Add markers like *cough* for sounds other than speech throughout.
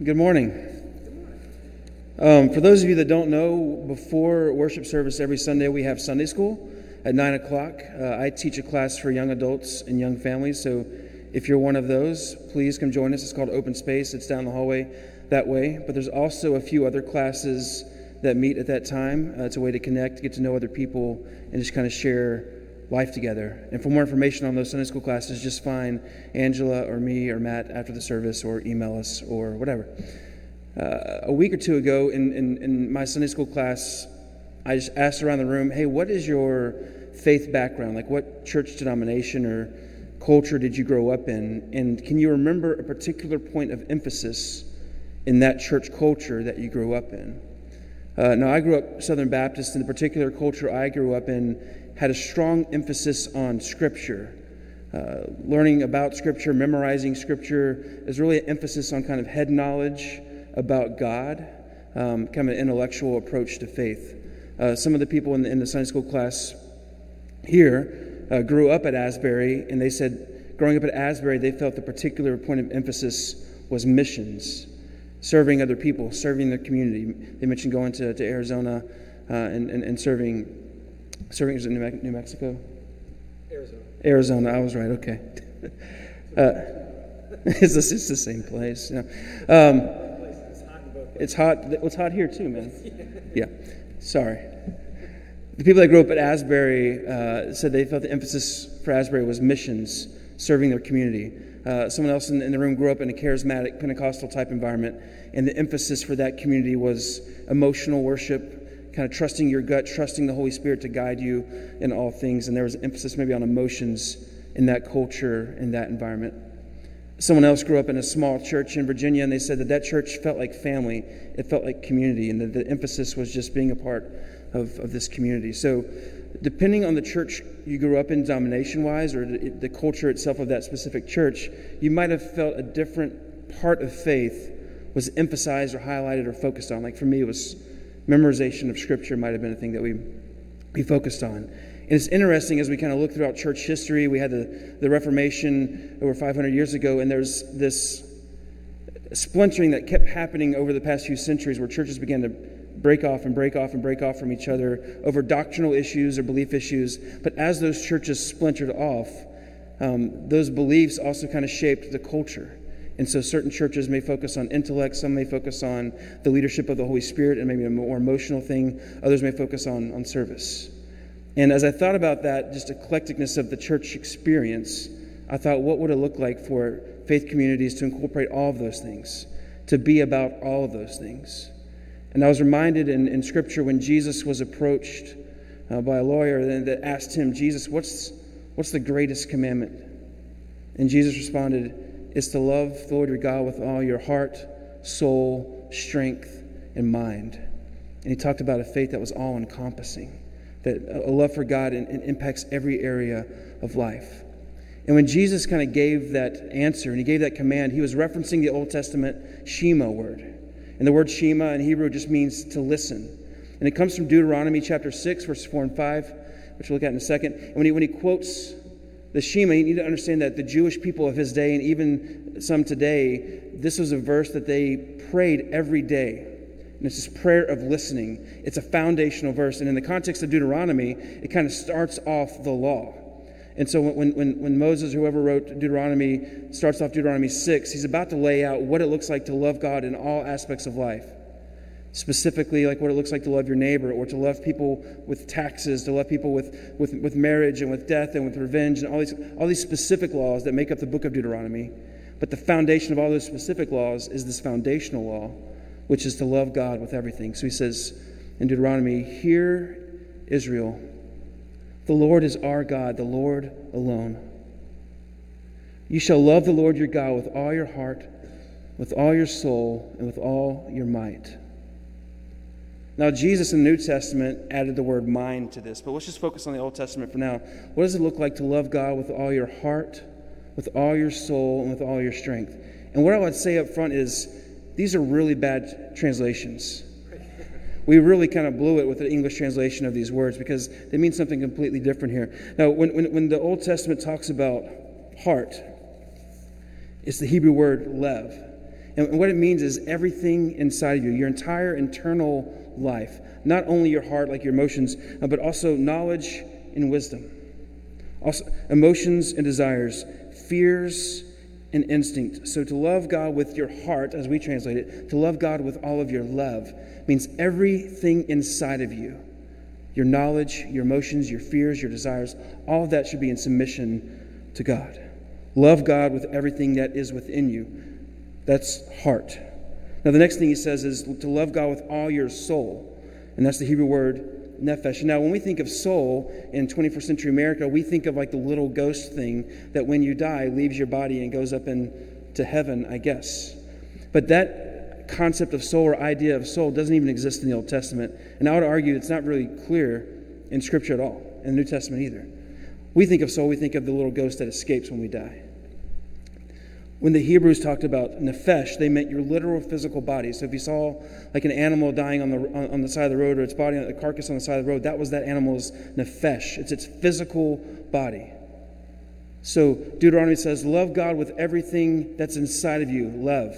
Good morning. Um, for those of you that don't know, before worship service every Sunday, we have Sunday school at 9 o'clock. Uh, I teach a class for young adults and young families, so if you're one of those, please come join us. It's called Open Space, it's down the hallway that way. But there's also a few other classes that meet at that time. Uh, it's a way to connect, get to know other people, and just kind of share life together. And for more information on those Sunday school classes, just find Angela or me or Matt after the service or email us or whatever. Uh, a week or two ago in, in, in, my Sunday school class, I just asked around the room, hey, what is your faith background? Like, what church denomination or culture did you grow up in? And can you remember a particular point of emphasis in that church culture that you grew up in? Uh, now, I grew up Southern Baptist, and the particular culture I grew up in had a strong emphasis on Scripture. Uh, learning about Scripture, memorizing Scripture, is really an emphasis on kind of head knowledge about God, um, kind of an intellectual approach to faith. Uh, some of the people in the, in the, Sunday school class here uh, grew up at Asbury, and they said, growing up at Asbury, they felt the particular point of emphasis was missions, serving other people, serving their community. They mentioned going to, to Arizona uh, and, and, and serving Serving is in New, New Mexico? Arizona. Arizona, I was right, okay. *laughs* uh, *laughs* it's, the, it's the same place. Know. um, it's hot. It's hot here too, man. *laughs* Yeah. Sorry. The people that grew up at Asbury uh, said they felt the emphasis for Asbury was missions, serving their community. Uh, someone else in, in, the room grew up in a charismatic Pentecostal type environment, and the emphasis for that community was emotional worship, kind of trusting your gut, trusting the Holy Spirit to guide you in all things. And there was emphasis maybe on emotions in that culture, in that environment. Someone else grew up in a small church in Virginia, and they said that that church felt like family. It felt like community, and the, the emphasis was just being a part of, of this community. So, depending on the church you grew up in, domination wise, or the culture itself of that specific church, you might have felt a different part of faith was emphasized or highlighted or focused on. Like for me, it was memorization of Scripture might have been a thing that we, we focused on. And it's interesting as we kind of look throughout church history. We had the, the Reformation over 500 years ago, and there's this splintering that kept happening over the past few centuries where churches began to break off and break off and break off from each other over doctrinal issues or belief issues. But as those churches splintered off, um, those beliefs also kind of shaped the culture. And so certain churches may focus on intellect, some may focus on the leadership of the Holy Spirit and maybe a more emotional thing, others may focus on, on service. And as I thought about that, just eclecticness of the church experience, I thought, what would it look like for faith communities to incorporate all of those things, to be about all of those things? And I was reminded in, in Scripture when Jesus was approached uh, by a lawyer that asked him, Jesus, what's, what's the greatest commandment? And Jesus responded, is to love the Lord your God with all your heart, soul, strength, and mind. And he talked about a faith that was all encompassing, that a love for God impacts every area of life. And when Jesus kind of gave that answer and he gave that command, he was referencing the Old Testament Shema word. And the word Shema in Hebrew just means to listen. And it comes from Deuteronomy chapter 6, verses 4 and 5, which we'll look at in a second. And when he, when he quotes the Shema, you need to understand that the Jewish people of his day, and even some today, this was a verse that they prayed every day. And it's this prayer of listening. It's a foundational verse. And in the context of Deuteronomy, it kind of starts off the law. And so when, when, when Moses, whoever wrote Deuteronomy, starts off Deuteronomy 6, he's about to lay out what it looks like to love God in all aspects of life specifically like what it looks like to love your neighbor or to love people with taxes to love people with, with, with marriage and with death and with revenge and all these, all these specific laws that make up the book of deuteronomy. But the foundation of all those specific laws is this foundational law which is to love god with everything. So he says in deuteronomy hear israel the lord is our god the lord alone. You shall love the lord your god with all your heart with all your soul and with all your might now, Jesus in the New Testament added the word mind to this, but let's just focus on the Old Testament for now. What does it look like to love God with all your heart, with all your soul, and with all your strength? And what I would say up front is these are really bad translations. We really kind of blew it with the English translation of these words because they mean something completely different here. Now, when, when, when the Old Testament talks about heart, it's the Hebrew word lev. And what it means is everything inside of you, your entire internal life, not only your heart, like your emotions, uh, but also knowledge and wisdom. Also, emotions and desires, fears and instinct. So to love God with your heart, as we translate it, to love God with all of your love, means everything inside of you your knowledge, your emotions, your fears, your desires, all of that should be in submission to God. Love God with everything that is within you. That's heart. Now, the next thing he says is to love God with all your soul. And that's the Hebrew word nephesh. Now, when we think of soul in 21st century America, we think of like the little ghost thing that when you die leaves your body and goes up into heaven, I guess. But that concept of soul or idea of soul doesn't even exist in the Old Testament. And I would argue it's not really clear in Scripture at all, in the New Testament either. We think of soul, we think of the little ghost that escapes when we die. When the Hebrews talked about nephesh, they meant your literal physical body. So if you saw like an animal dying on the, on, on the side of the road or its body, a carcass on the side of the road, that was that animal's nephesh. It's its physical body. So Deuteronomy says, Love God with everything that's inside of you. Love.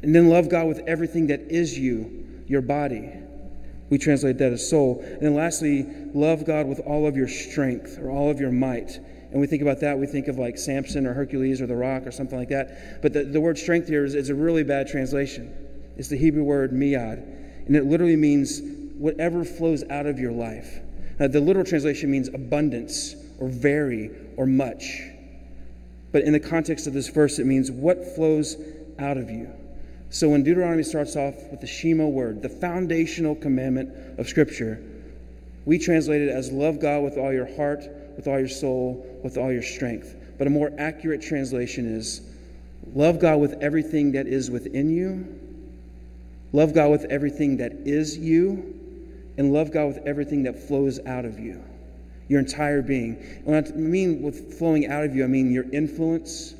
And then love God with everything that is you, your body. We translate that as soul. And then lastly, love God with all of your strength or all of your might. And we think about that, we think of like Samson or Hercules or the rock or something like that. But the, the word strength here is, is a really bad translation. It's the Hebrew word miyad. And it literally means whatever flows out of your life. Now, the literal translation means abundance or very or much. But in the context of this verse, it means what flows out of you. So when Deuteronomy starts off with the Shema word, the foundational commandment of Scripture, we translate it as love God with all your heart, with all your soul, with all your strength. But a more accurate translation is love God with everything that is within you, love God with everything that is you, and love God with everything that flows out of you, your entire being. And when I mean with flowing out of you, I mean your influence,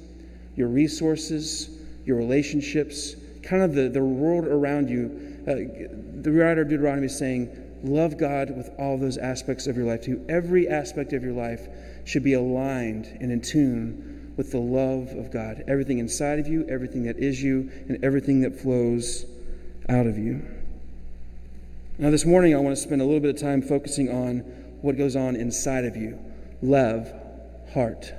your resources, your relationships, kind of the, the world around you. Uh, the writer of Deuteronomy is saying, Love God with all those aspects of your life too. Every aspect of your life should be aligned and in tune with the love of God. Everything inside of you, everything that is you, and everything that flows out of you. Now, this morning, I want to spend a little bit of time focusing on what goes on inside of you love, heart.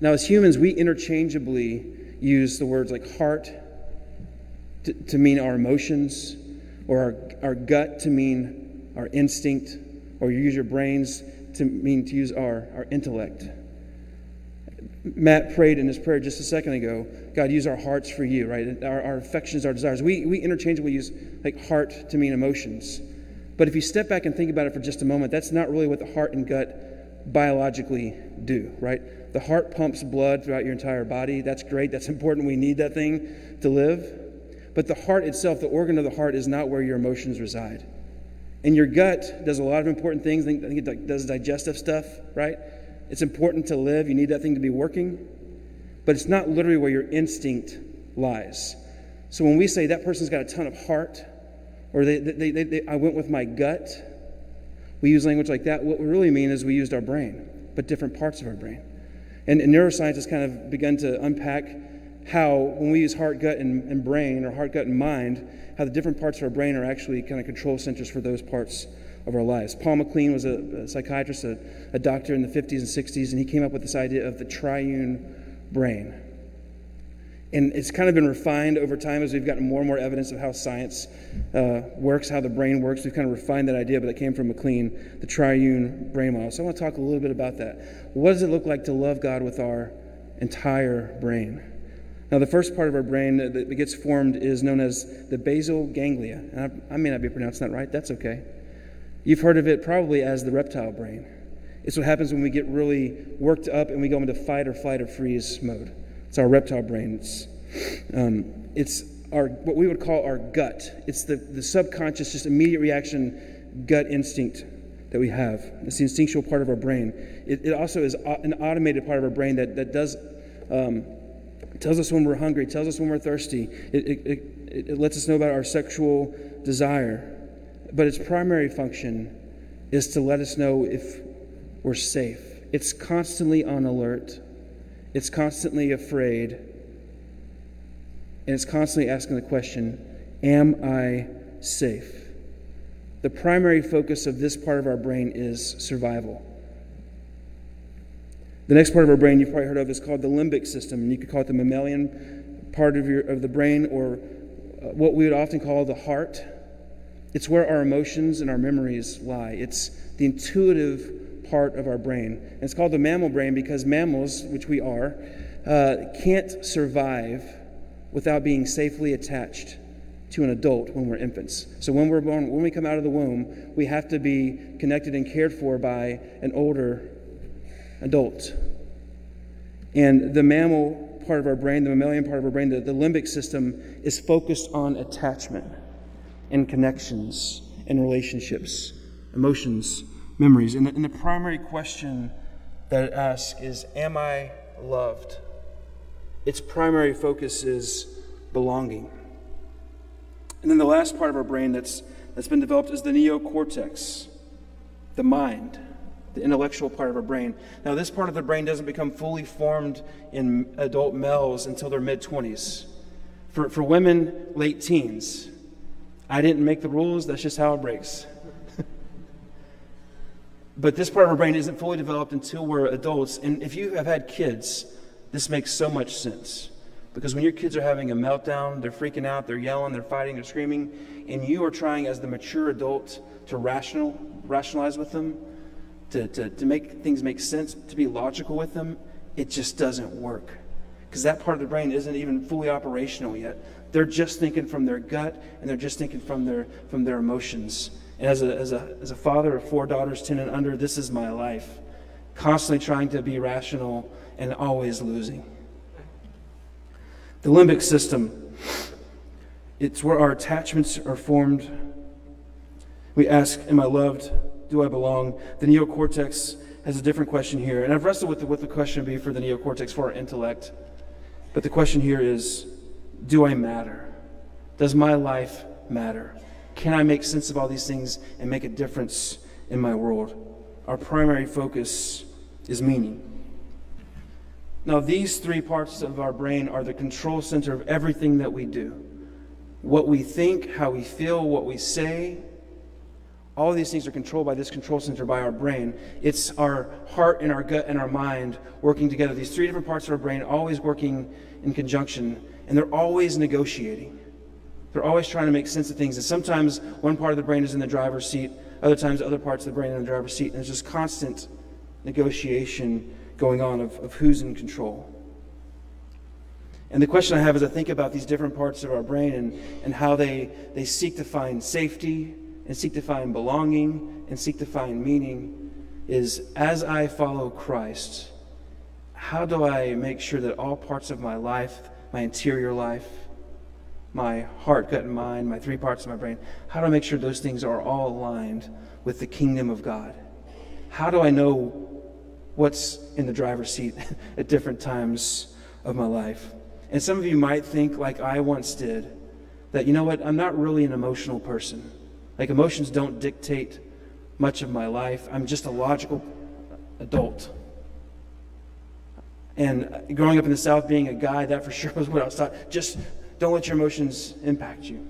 Now, as humans, we interchangeably use the words like heart to, to mean our emotions, or our, our gut to mean our instinct, or you use your brains to mean to use our, our intellect. Matt prayed in his prayer just a second ago God, use our hearts for you, right? Our, our affections, our desires. We, we interchangeably use like heart to mean emotions. But if you step back and think about it for just a moment, that's not really what the heart and gut biologically do, right? The heart pumps blood throughout your entire body. That's great. That's *laughs* important. We need that thing to live. But the heart itself, the organ of the heart, is not where your emotions reside. And your gut does a lot of important things. I think it does digestive stuff, right? It's important to live. You need that thing to be working. But it's not literally where your instinct lies. So when we say that person's got a ton of heart, or they, they, they, they, I went with my gut, we use language like that. What we really mean is we used our brain, but different parts of our brain. And, and neuroscience has kind of begun to unpack how, when we use heart, gut, and, and brain, or heart, gut, and mind, how the different parts of our brain are actually kind of control centers for those parts of our lives. Paul MacLean was a, a psychiatrist, a, a, doctor in the 50s and 60s, and he came up with this idea of the triune brain. And it's kind of been refined over time as we've gotten more and more evidence of how science uh, works, how the brain works. We've kind of refined that idea, but it came from MacLean, the triune brain model. So I want to talk a little bit about that. What does it look like to love God with our entire brain? Now, the first part of our brain that gets formed is known as the basal ganglia. I, I may not be pronouncing that right, that's okay. You've heard of it probably as the reptile brain. It's what happens when we get really worked up and we go into fight or flight or freeze mode. It's our reptile brain. It's, um, it's our, what we would call our gut. It's the, the subconscious, just immediate reaction gut instinct that we have. It's the instinctual part of our brain. It, it also is an automated part of our brain that, that does um, it tells us when we're hungry, it tells us when we're thirsty, it, it, it, it lets us know about our sexual desire. But its primary function is to let us know if we're safe. It's constantly on alert, it's constantly afraid, and it's constantly asking the question Am I safe? The primary focus of this part of our brain is survival. The next part of our brain you've probably heard of is called the limbic system, and you could call it the mammalian part of, your, of the brain, or uh, what we would often call the heart. It's where our emotions and our memories lie. It's the intuitive part of our brain. And it's called the mammal brain because mammals, which we are, uh, can't survive without being safely attached to an adult when we're infants. So when we're born, when we come out of the womb, we have to be connected and cared for by an older adult. And the mammal part of our brain, the mammalian part of our brain, the, the limbic system, is focused on attachment and connections and relationships, emotions, memories. And the, and the primary question that it asks is Am I loved? Its primary focus is belonging. And then the last part of our brain that's, that's been developed is the neocortex, the mind the intellectual part of our brain. Now, this part of the brain doesn't become fully formed in adult males until their mid 20s. For, for women, late teens. I didn't make the rules, that's just how it breaks. *laughs* but this part of our brain isn't fully developed until we're adults. And if you have had kids, this makes so much sense. Because when your kids are having a meltdown, they're freaking out, they're yelling, they're fighting, they're screaming, and you are trying as the mature adult to rational, rationalize with them, to, to, to make things make sense, to be logical with them, it just doesn't work. Because that part of the brain isn't even fully operational yet. They're just thinking from their gut and they're just thinking from their, from their emotions. And as a, as, a, as a father of four daughters, 10 and under, this is my life. Constantly trying to be rational and always losing. The limbic system, it's where our attachments are formed. We ask, Am I loved? Do I belong? The neocortex has a different question here. And I've wrestled with what the question be for the neocortex for our intellect. But the question here is do I matter? Does my life matter? Can I make sense of all these things and make a difference in my world? Our primary focus is meaning. Now, these three parts of our brain are the control center of everything that we do what we think, how we feel, what we say, all of these things are controlled by this control center, by our brain. It's our heart and our gut and our mind working together. These three different parts of our brain always working in conjunction, and they're always negotiating. They're always trying to make sense of things. And sometimes one part of the brain is in the driver's seat, other times other parts of the brain are in the driver's seat, and there's just constant negotiation going on of, of who's in control. And the question I have as I think about these different parts of our brain and, and how they, they seek to find safety and seek to find belonging and seek to find meaning is as I follow Christ, how do I make sure that all parts of my life, my interior life, my heart, gut, and mind, my three parts of my brain, how do I make sure those things are all aligned with the kingdom of God? How do I know what's in the driver's seat *laughs* at different times of my life? And some of you might think, like I once did, that, you know what, I'm not really an emotional person. Like emotions don't dictate much of my life. I'm just a logical adult. And growing up in the South, being a guy, that for sure was what I was taught. Just don't let your emotions impact you.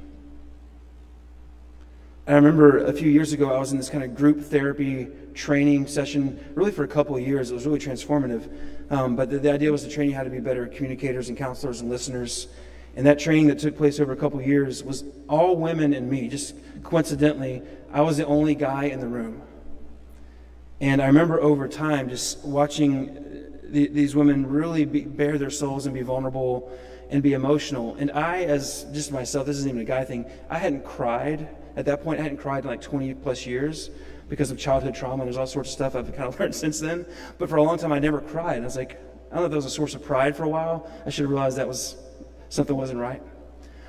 I remember a few years ago, I was in this kind of group therapy training session, really for a couple of years. It was really transformative. Um, but the, the idea was to train you how to be better communicators and counselors and listeners. And that training that took place over a couple years was all women and me. Just coincidentally, I was the only guy in the room. And I remember over time just watching uh, the, these women really be, bare their souls and be vulnerable and be emotional. And I, as just myself, this isn't even a guy thing, I hadn't cried. At that point, I hadn't cried in like 20 plus years because of childhood trauma. And there's all sorts of stuff I've *laughs* kind of learned since then. But for a long time, I never cried. And I was like, I don't know if that was a source of pride for a while. I should have realized that was something wasn't right.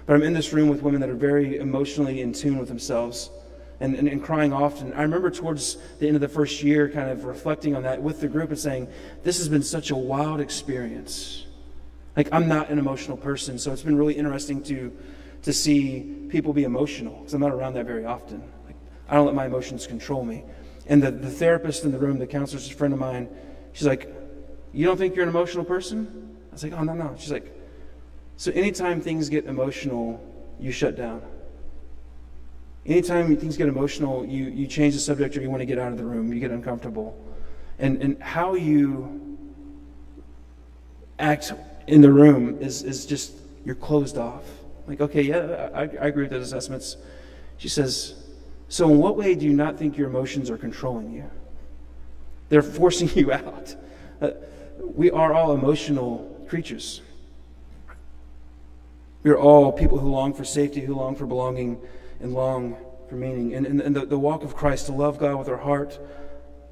But I'm in this room with women that are very emotionally in tune with themselves and, and, and, crying often. I remember towards the end of the first year kind of reflecting on that with the group and saying, This has been such a wild experience. Like, I'm not an emotional person, so it's been really interesting to, to see people be emotional because I'm not around that very often. Like, I don't let my emotions control me. And the, the therapist in the room, the counselor's a friend of mine, she's like, You don't think you're an emotional person? I was like, Oh, no, no. She's like, So anytime things get emotional, you shut down. Anytime things get emotional, you, you change the subject or you want to get out of the room, you get uncomfortable. And, and how you act in the room is, is just, you're closed off. Like, okay, yeah, I, I agree with those assessments. She says, So, in what way do you not think your emotions are controlling you? They're forcing *laughs* you out. Uh, we are all emotional creatures. We are all people who long for safety, who long for belonging, and long for meaning. And, and, and the, the walk of Christ, to love God with our heart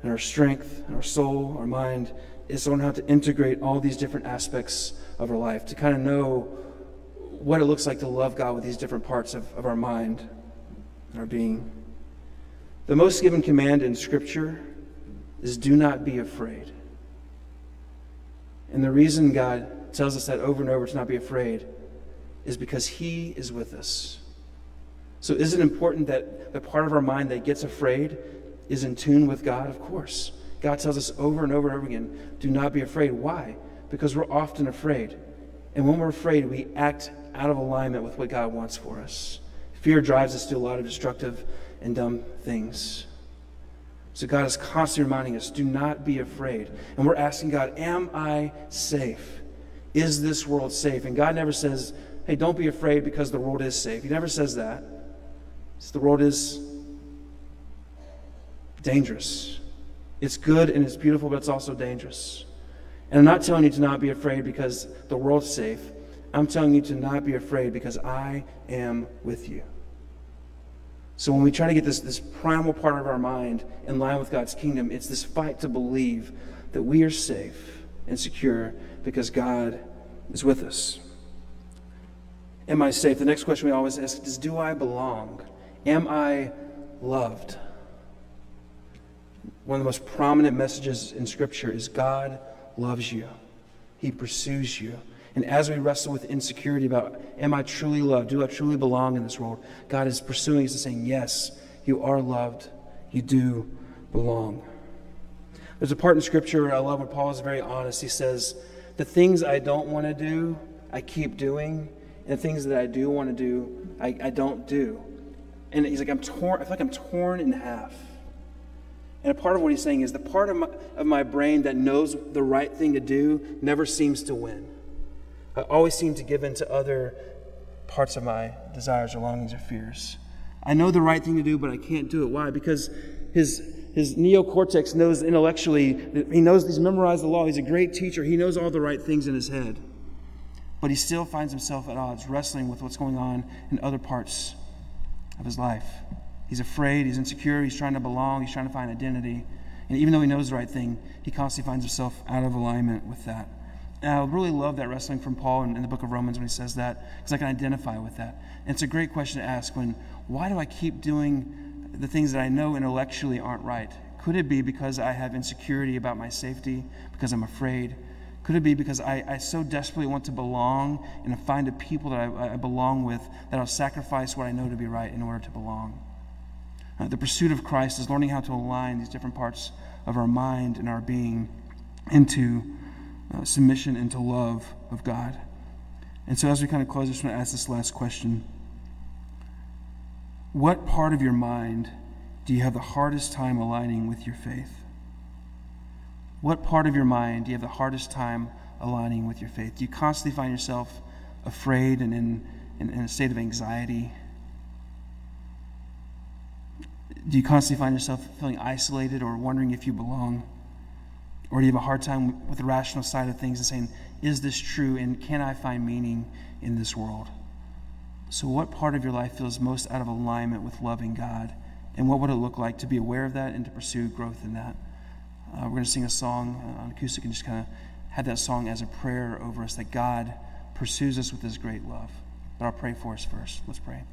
and our strength and our soul, our mind, is to learn how to integrate all these different aspects of our life, to kind of know what it looks like to love God with these different parts of, of our mind and our being. The most given command in Scripture is do not be afraid. And the reason God tells us that over and over to not be afraid is because He is with us. So, is it important that the part of our mind that gets afraid is in tune with God? Of course. God tells us over and over and over again do not be afraid. Why? Because we're often afraid. And when we're afraid, we act out of alignment with what God wants for us. Fear drives us to a lot of destructive and dumb things. So God is constantly reminding us do not be afraid. And we're asking God, Am I safe? Is this world safe? And God never says, Hey, don't be afraid because the world is safe. He never says that. the world is dangerous. It's good and it's beautiful, but it's also dangerous. And I'm not telling you to not be afraid because the world's safe. I'm telling you to not be afraid because I am with you. So when we try to get this, this primal part of our mind in line with God's kingdom, it's this fight to believe that we are safe and secure because God is with us. Am I safe? The next question we always ask is Do I belong? Am I loved? One of the most prominent messages in Scripture is God loves you, He pursues you. And as we wrestle with insecurity about, am I truly loved? Do I truly belong in this world? God is pursuing us and saying, yes, you are loved. You do belong. There's a part in Scripture I love where Paul is very honest. He says, The things I don't want to do, I keep doing. And the things that I do want to do, I, I don't do. And he's like, I'm torn, I feel like I'm torn in half. And a part of what he's saying is the part of my, of my brain that knows the right thing to do never seems to win. I always seem to give in to other parts of my desires or longings or fears. I know the right thing to do, but I can't do it. Why? Because his, his neocortex knows intellectually, he knows he's memorized the law, he's a great teacher, he knows all the right things in his head. But he still finds himself at odds, wrestling with what's going on in other parts of his life. He's afraid, he's insecure, he's trying to belong, he's trying to find identity. And even though he knows the right thing, he constantly finds himself out of alignment with that. And I really love that wrestling from Paul in, in the book of Romans when he says that, because I can identify with that. And it's a great question to ask when, why do I keep doing the things that I know intellectually aren't right? Could it be because I have insecurity about my safety, because I'm afraid? Could it be because I, I so desperately want to belong and find a people that I, I belong with that I'll sacrifice what I know to be right in order to belong? Uh, the pursuit of Christ is learning how to align these different parts of our mind and our being into uh, submission into love of God. And so, as we kind of close, I just want to ask this last question What part of your mind do you have the hardest time aligning with your faith? What part of your mind do you have the hardest time aligning with your faith? Do you constantly find yourself afraid and in, in, in a state of anxiety? Do you constantly find yourself feeling isolated or wondering if you belong? Or do you have a hard time with the rational side of things and saying, is this true and can I find meaning in this world? So, what part of your life feels most out of alignment with loving God? And what would it look like to be aware of that and to pursue growth in that? Uh, we're going to sing a song uh, on acoustic and just kind of have that song as a prayer over us that God pursues us with his great love. But I'll pray for us first. Let's pray.